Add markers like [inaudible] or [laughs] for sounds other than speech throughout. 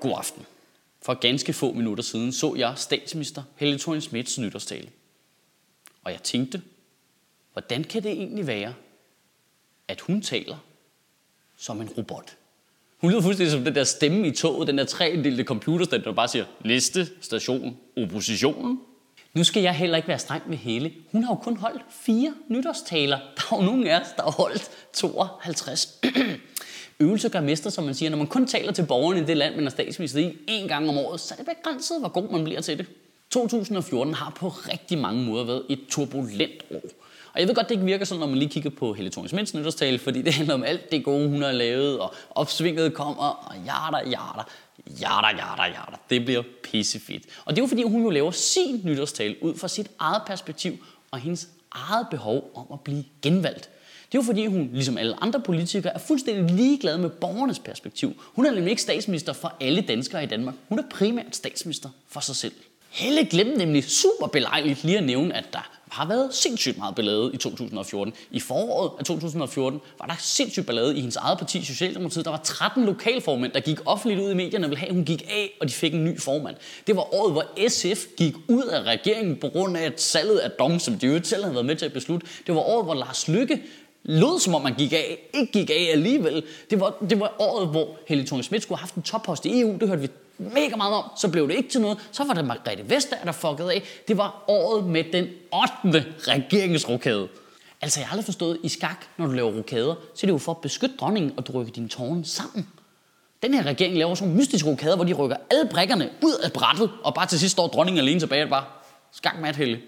God aften. For ganske få minutter siden så jeg statsminister Helle thorning Smiths nytårstale. Og jeg tænkte, hvordan kan det egentlig være, at hun taler som en robot? Hun lyder fuldstændig som den der stemme i toget, den der tredelte computerstand, der bare siger, næste station, oppositionen. Nu skal jeg heller ikke være streng med Helle. Hun har jo kun holdt fire nytårstaler. Der er jo nogen af os, der har holdt 52. [clears throat] Øvelse gør mester, som man siger. Når man kun taler til borgerne i det land, man er statsminister i en gang om året, så er det begrænset, hvor god man bliver til det. 2014 har på rigtig mange måder været et turbulent år. Og jeg ved godt, det ikke virker sådan, når man lige kigger på Helle thorning Smiths nytårstale, fordi det handler om alt det gode, hun har lavet, og opsvinget kommer, og jada, jada, jada, jada, jada. Det bliver pissefedt. Og det er jo fordi, hun jo laver sin nytårstale ud fra sit eget perspektiv, og hendes eget behov om at blive genvalgt. Det er jo fordi, hun, ligesom alle andre politikere, er fuldstændig ligeglad med borgernes perspektiv. Hun er nemlig ikke statsminister for alle danskere i Danmark. Hun er primært statsminister for sig selv. Helle glemte nemlig super belejligt lige at nævne, at der har været sindssygt meget ballade i 2014. I foråret af 2014 var der sindssygt ballade i hendes eget parti, Socialdemokratiet. Der var 13 lokalformænd, der gik offentligt ud i medierne og ville have, at hun gik af, og de fik en ny formand. Det var året, hvor SF gik ud af regeringen på grund af et salget af dom, som de jo selv havde været med til at beslutte. Det var året, hvor Lars Lykke lød som om man gik af, ikke gik af alligevel. Det var, det var året, hvor Helle thorning Schmidt skulle have haft en toppost i EU. Det hørte vi mega meget om. Så blev det ikke til noget. Så var det Margrethe Vestager, der fuckede af. Det var året med den 8. regeringsrokade. Altså, jeg har aldrig forstået, i skak, når du laver rokader, så er det jo for at beskytte dronningen og rykker dine tårne sammen. Den her regering laver sådan en mystisk rokade, hvor de rykker alle brækkerne ud af brættet, og bare til sidst står dronningen alene tilbage og bare skak mat, Helle.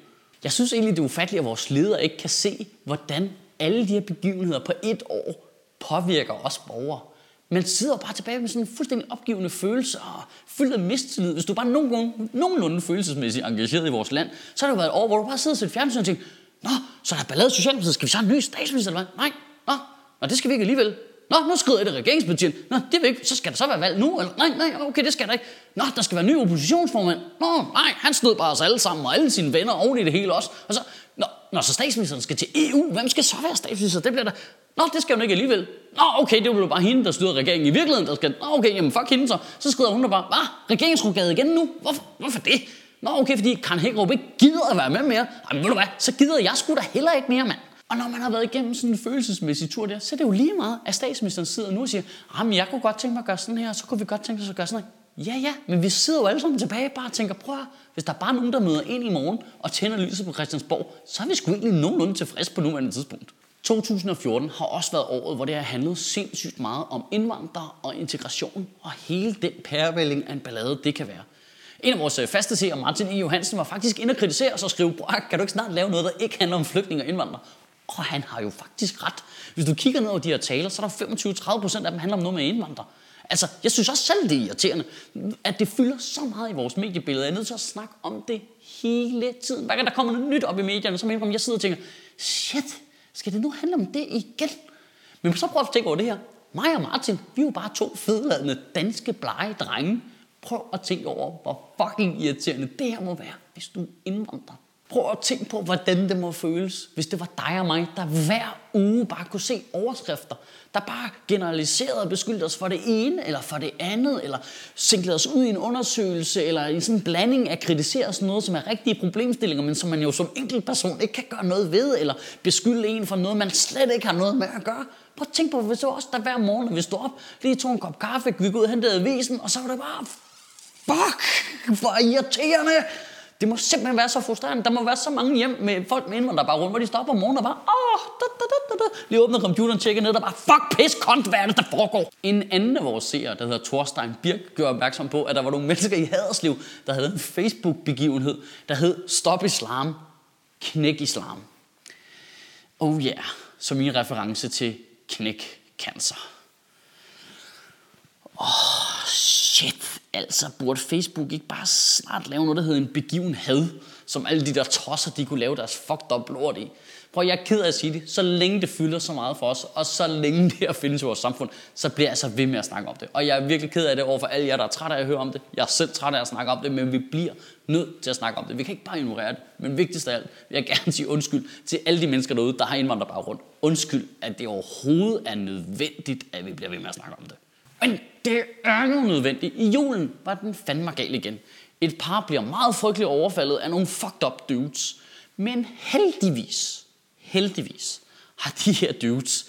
Jeg synes egentlig, det er ufatteligt, at vores ledere ikke kan se, hvordan alle de her begivenheder på et år påvirker os borgere. Man sidder bare tilbage med sådan en fuldstændig opgivende følelse og fyldt af mistillid. Hvis du bare nogenlunde, nogenlunde følelsesmæssigt engageret i vores land, så har det jo været et år, hvor du bare sidder og ser fjernsyn og tænker, Nå, så er der ballade i Socialdemokratiet. Skal vi så have en ny statsminister eller hvad? Nej, nå, nå, det skal vi ikke alligevel. Nå, nu skrider det regeringspartiet. Nå, det vil ikke. Så skal der så være valg nu? Eller? Nej, nej, okay, det skal der ikke. Nå, der skal være ny oppositionsformand. Nå, nej, han snød bare os alle sammen og alle sine venner oven i det hele også. Og så, nå, Nå, så statsministeren skal til EU, hvem skal så være statsminister? Det bliver der. Nå, det skal hun ikke alligevel. Nå, okay, det bliver bare hende, der styrer regeringen i virkeligheden. Der skal, nå, okay, jamen fuck hende så. Så skrider hun der bare, hvad? Regeringsrokade igen nu? Hvorfor, hvorfor det? Nå, okay, fordi Karen Hækkerup ikke gider at være med mere. Jamen, ved du hvad, så gider jeg sgu da heller ikke mere, mand. Og når man har været igennem sådan en følelsesmæssig tur der, så er det jo lige meget, at statsministeren sidder nu og siger, jamen jeg kunne godt tænke mig at gøre sådan her, så kunne vi godt tænke os at gøre sådan her. Ja, ja, men vi sidder jo alle sammen tilbage bare og tænker, prøv at, hvis der er bare nogen, der møder ind i morgen og tænder lyset på Christiansborg, så er vi sgu egentlig nogenlunde tilfreds på nuværende tidspunkt. 2014 har også været året, hvor det har handlet sindssygt meget om indvandrere og integration, og hele den pærevælling af en ballade, det kan være. En af vores øh, faste seere, Martin E. Johansen, var faktisk inde og kritisere os og skrive, kan du ikke snart lave noget, der ikke handler om flygtninge og indvandrere? Og han har jo faktisk ret. Hvis du kigger ned over de her taler, så er der 25-30 procent af dem handler om noget med indvandrere. Altså, jeg synes også selv, det er irriterende, at det fylder så meget i vores mediebillede. Jeg er nødt til at snakke om det hele tiden. Hver gang der kommer noget nyt op i medierne, så mener jeg sidder og tænker, shit, skal det nu handle om det igen? Men så prøv at tænke over det her. Mig og Martin, vi er jo bare to fedladende danske blege drenge. Prøv at tænke over, hvor fucking irriterende det her må være, hvis du indvandrer. Prøv at tænke på, hvordan det må føles, hvis det var dig og mig, der hver uge bare kunne se overskrifter, der bare generaliserede og beskyldte os for det ene eller for det andet, eller sinklede os ud i en undersøgelse, eller i sådan en blanding af kritisere sådan noget, som er rigtige problemstillinger, men som man jo som enkelt person ikke kan gøre noget ved, eller beskylde en for noget, man slet ikke har noget med at gøre. Prøv at tænke på, hvis det var også der hver morgen, når vi stod op, lige tog en kop kaffe, gik ud og hentede avisen, og så var det bare, fuck, hvor irriterende, det må simpelthen være så frustrerende. Der må være så mange hjem med folk med indvandrere bare rundt, hvor de stopper om morgenen og bare, åh, da, da, da, da, lige åbner computeren, tjekker ned, og bare, fuck, pis, kont, hvad er det, der foregår? En anden af vores seere, der hedder Thorstein Birk, gør opmærksom på, at der var nogle mennesker i Haderslev, der havde en Facebook-begivenhed, der hed Stop Islam, Knæk Islam. Oh yeah, som en reference til knæk cancer. Åh, oh, shit, altså burde Facebook ikke bare snart lave noget, der hedder en begivenhed, som alle de der tosser, de kunne lave deres fucked up lort i. Prøv, jeg er ked af at sige det. Så længe det fylder så meget for os, og så længe [laughs] det her findes i vores samfund, så bliver jeg altså ved med at snakke om det. Og jeg er virkelig ked af det over for alle jer, der er trætte af at høre om det. Jeg er selv træt af at snakke om det, men vi bliver nødt til at snakke om det. Vi kan ikke bare ignorere det. Men vigtigst af alt vil jeg gerne [laughs] sige undskyld til alle de mennesker derude, der har indvandrerbaggrund. Undskyld, at det overhovedet er nødvendigt, at vi bliver ved med at snakke om det. Men det er nu nødvendigt. I julen var den fandme gal igen. Et par bliver meget frygteligt overfaldet af nogle fucked up dudes. Men heldigvis, heldigvis, har de her dudes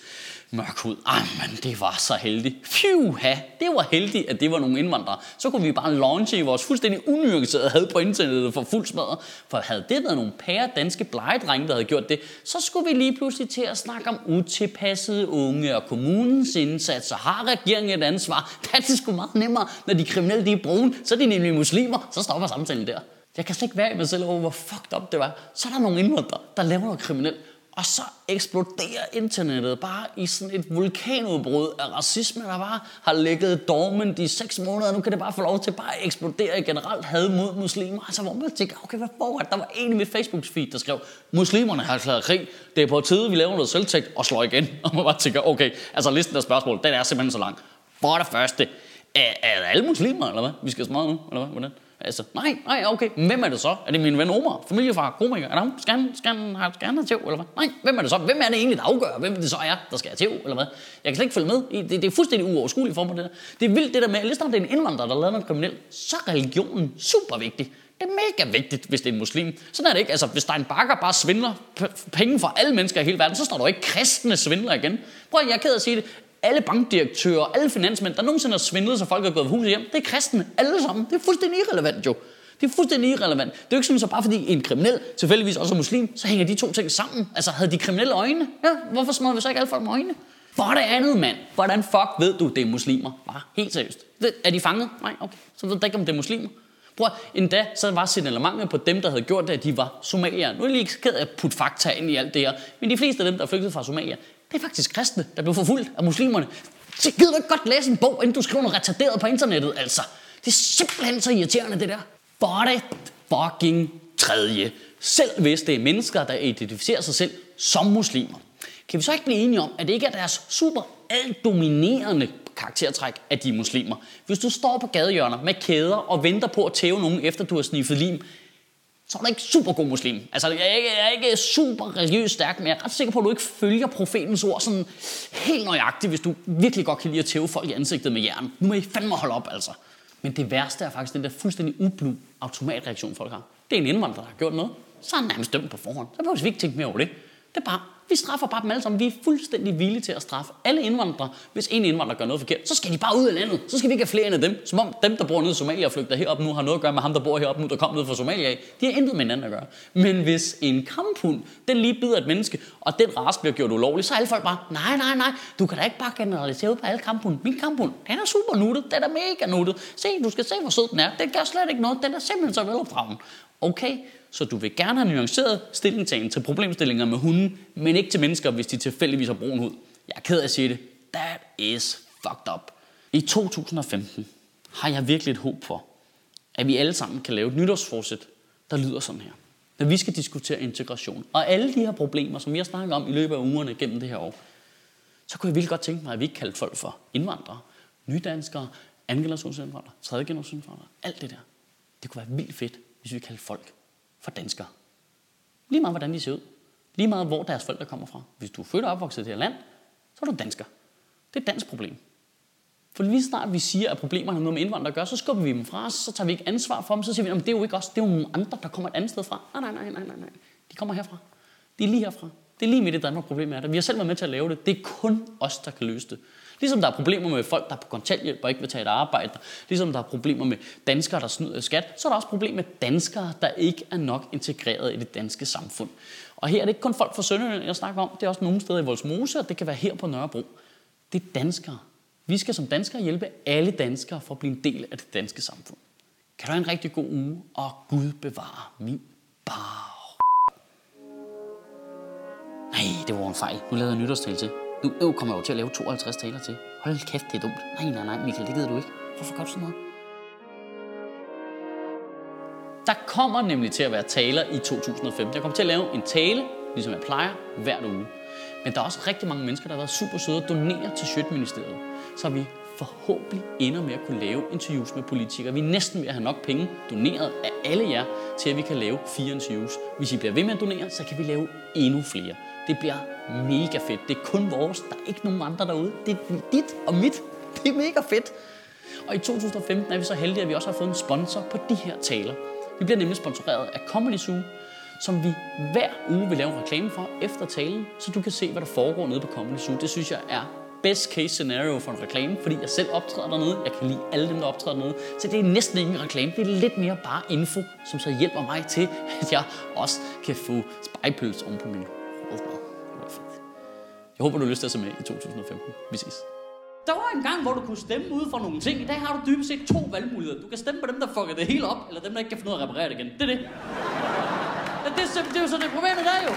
mørk hud. Ej, ah, men det var så heldigt. Phew, det var heldigt, at det var nogle indvandrere. Så kunne vi bare launche i vores fuldstændig unuancerede had på internettet for fuld smadret. For havde det været nogle pære danske blegedrenge, der havde gjort det, så skulle vi lige pludselig til at snakke om utilpassede unge og kommunens indsats, og har regeringen et ansvar. [laughs] Det er det sgu meget nemmere, når de kriminelle de er brune, så er de nemlig muslimer. Så stopper samtalen der. Jeg kan slet ikke være i mig selv over, hvor fucked up det var. Så er der nogle indvandrere, der laver noget kriminelt. Og så eksploderer internettet bare i sådan et vulkanudbrud af racisme, der bare har ligget dormant i seks måneder. Nu kan det bare få lov til bare at eksplodere i generelt had mod muslimer. Altså hvor man tænker, okay, hvad foregår Der var en i mit Facebook-feed, der skrev, muslimerne har klaret krig. Det er på tide, vi laver noget selvtægt og slår igen. [laughs] Og man bare tænker, okay, altså listen af spørgsmål, den er simpelthen så lang. For det første, er, er alle muslimer, eller hvad? Vi skal smage nu, eller hvad? Hvordan? Altså, nej, nej, okay. Hvem er det så? Er det min ven Omar? Familiefar? Komiker? Er det ham? Skal han, skal han, have, skal han have tæv, eller hvad? Nej, hvem er det så? Hvem er det egentlig, der afgør, hvem det så er, der skal have tæv, eller hvad? Jeg kan slet ikke følge med. Det, det er fuldstændig uoverskueligt for mig, det der. Det er vildt det der med, at lige det er en indvandrer, der laver noget kriminelt, så er religionen super vigtig. Det er mega vigtigt, hvis det er en muslim. Sådan er det ikke. Altså, hvis der er en bakker bare svindler penge fra alle mennesker i hele verden, så står der ikke kristne svindler igen. Prøv at jeg er ked at sige det alle bankdirektører, alle finansmænd, der nogensinde har svindlet, så folk har gået hus hjem, det er kristne, alle sammen. Det er fuldstændig irrelevant jo. Det er fuldstændig irrelevant. Det er jo ikke sådan, så bare fordi en kriminel tilfældigvis også er muslim, så hænger de to ting sammen. Altså, havde de kriminelle øjne? Ja, hvorfor smadrer vi så ikke alle folk med øjne? For det andet, mand. Hvordan fuck ved du, det er muslimer? Bare helt seriøst. Er de fanget? Nej, okay. Så ved du ikke, om det er muslimer. Prøv endda, så var signalementet på dem, der havde gjort det, at de var somalier. Nu er jeg lige ked af at putte fakta ind i alt det her. Men de fleste af dem, der flygtede fra Somalia, det er faktisk kristne, der blev forfulgt af muslimerne. Så gider du ikke godt læse en bog, inden du skriver noget retarderet på internettet, altså. Det er simpelthen så irriterende, det der. For det fucking tredje. Selv hvis det er mennesker, der identificerer sig selv som muslimer. Kan vi så ikke blive enige om, at det ikke er deres super alt dominerende karaktertræk, at de er muslimer? Hvis du står på gadehjørner med kæder og venter på at tæve nogen, efter du har sniffet lim, så er du ikke super god muslim. Altså, jeg er ikke, jeg er ikke super religiøst stærk, men jeg er ret sikker på, at du ikke følger profetens ord sådan helt nøjagtigt, hvis du virkelig godt kan lide at tæve folk i ansigtet med jern. Nu må I fandme holde op, altså. Men det værste er faktisk den der fuldstændig ublu automatreaktion, folk har. Det er en indvandrer, der har gjort noget. Så er han nærmest dømt på forhånd. Så behøver vi ikke tænke mere over det. Det er bare, vi straffer bare dem alle sammen. Vi er fuldstændig villige til at straffe alle indvandrere. Hvis en indvandrer gør noget forkert, så skal de bare ud af landet. Så skal vi ikke have flere end af dem. Som om dem, der bor nede i Somalia og flygter herop nu, har noget at gøre med ham, der bor herop nu, der kom ned fra Somalia af. De har intet med hinanden at gøre. Men hvis en kamphund, den lige bider et menneske, og den ras bliver gjort ulovlig, så er alle folk bare, nej, nej, nej, du kan da ikke bare generalisere ud på alle kamphund. Min kamphund, den er super nuttet, den er mega nuttet. Se, du skal se, hvor sød den er. Den gør slet ikke noget, den er simpelthen så velopdragen. Okay, så du vil gerne have nuanceret stillingtagen til problemstillinger med hunden, men ikke til mennesker, hvis de tilfældigvis har brun hud. Jeg er ked af at sige det. That is fucked up. I 2015 har jeg virkelig et håb for, at vi alle sammen kan lave et nytårsforsæt, der lyder sådan her. Når vi skal diskutere integration, og alle de her problemer, som vi har snakket om i løbet af ugerne gennem det her år, så kunne jeg virkelig godt tænke mig, at vi ikke kaldte folk for indvandrere, nydanskere, anden generationsindvandrere, tredje generationsindvandrere, alt det der. Det kunne være vildt fedt, hvis vi kalder folk for danskere. Lige meget, hvordan de ser ud. Lige meget, hvor deres forældre kommer fra. Hvis du er født og opvokset i det her land, så er du dansker. Det er et dansk problem. For lige snart vi siger, at problemerne har noget med indvandrere at gøre, så skubber vi dem fra os, så tager vi ikke ansvar for dem, så siger vi, at det er jo ikke os, det er jo nogle andre, der kommer et andet sted fra. Nej, nej, nej, nej, nej, nej. De kommer herfra. De er lige herfra. Det er lige midt i Danmark, problemet er der. Vi har selv været med til at lave det. Det er kun os, der kan løse det. Ligesom der er problemer med folk, der er på kontanthjælp og ikke vil tage et arbejde. Ligesom der er problemer med danskere, der snyder skat, så er der også problemer med danskere, der ikke er nok integreret i det danske samfund. Og her er det ikke kun folk fra Sønderjylland, jeg snakker om. Det er også nogle steder i Voldsmose, og det kan være her på Nørrebro. Det er danskere. Vi skal som danskere hjælpe alle danskere for at blive en del af det danske samfund. Kan du have en rigtig god uge, og Gud bevare min bar. Nej, det var en fejl. Nu lavede jeg nytårstal til. Nu, nu kommer jeg jo til at lave 52 taler til. Hold kæft, det er dumt. Nej, nej, nej, Michael, det gider du ikke. Hvorfor gør du sådan noget? Der kommer nemlig til at være taler i 2015. Jeg kommer til at lave en tale, ligesom jeg plejer, hver uge. Men der er også rigtig mange mennesker, der har været super søde og donerer til Sjøtministeriet. Så vi forhåbentlig ender med at kunne lave interviews med politikere. Vi er næsten ved at have nok penge doneret af alle jer, til at vi kan lave fire interviews. Hvis I bliver ved med at donere, så kan vi lave endnu flere. Det bliver mega fedt. Det er kun vores. Der er ikke nogen andre derude. Det er dit og mit. [laughs] Det er mega fedt. Og i 2015 er vi så heldige, at vi også har fået en sponsor på de her taler. Vi bliver nemlig sponsoreret af Comedy Zoo, som vi hver uge vil lave en reklame for efter talen, så du kan se, hvad der foregår nede på Comedy Zoo. Det synes jeg er best case scenario for en reklame, fordi jeg selv optræder dernede. Jeg kan lide alle dem, der optræder dernede. Så det er næsten ikke en reklame. Det er lidt mere bare info, som så hjælper mig til, at jeg også kan få spejpøls oven på min jeg håber, du har lyst til at se med i 2015. Vi ses. Der var en gang, hvor du kunne stemme ud for nogle ting. I dag har du dybest set to valgmuligheder. Du kan stemme på dem, der fucker det hele op, eller dem, der ikke kan finde ud af at reparere det igen. Det er det. Det, det, det er jo så det problemet der jo.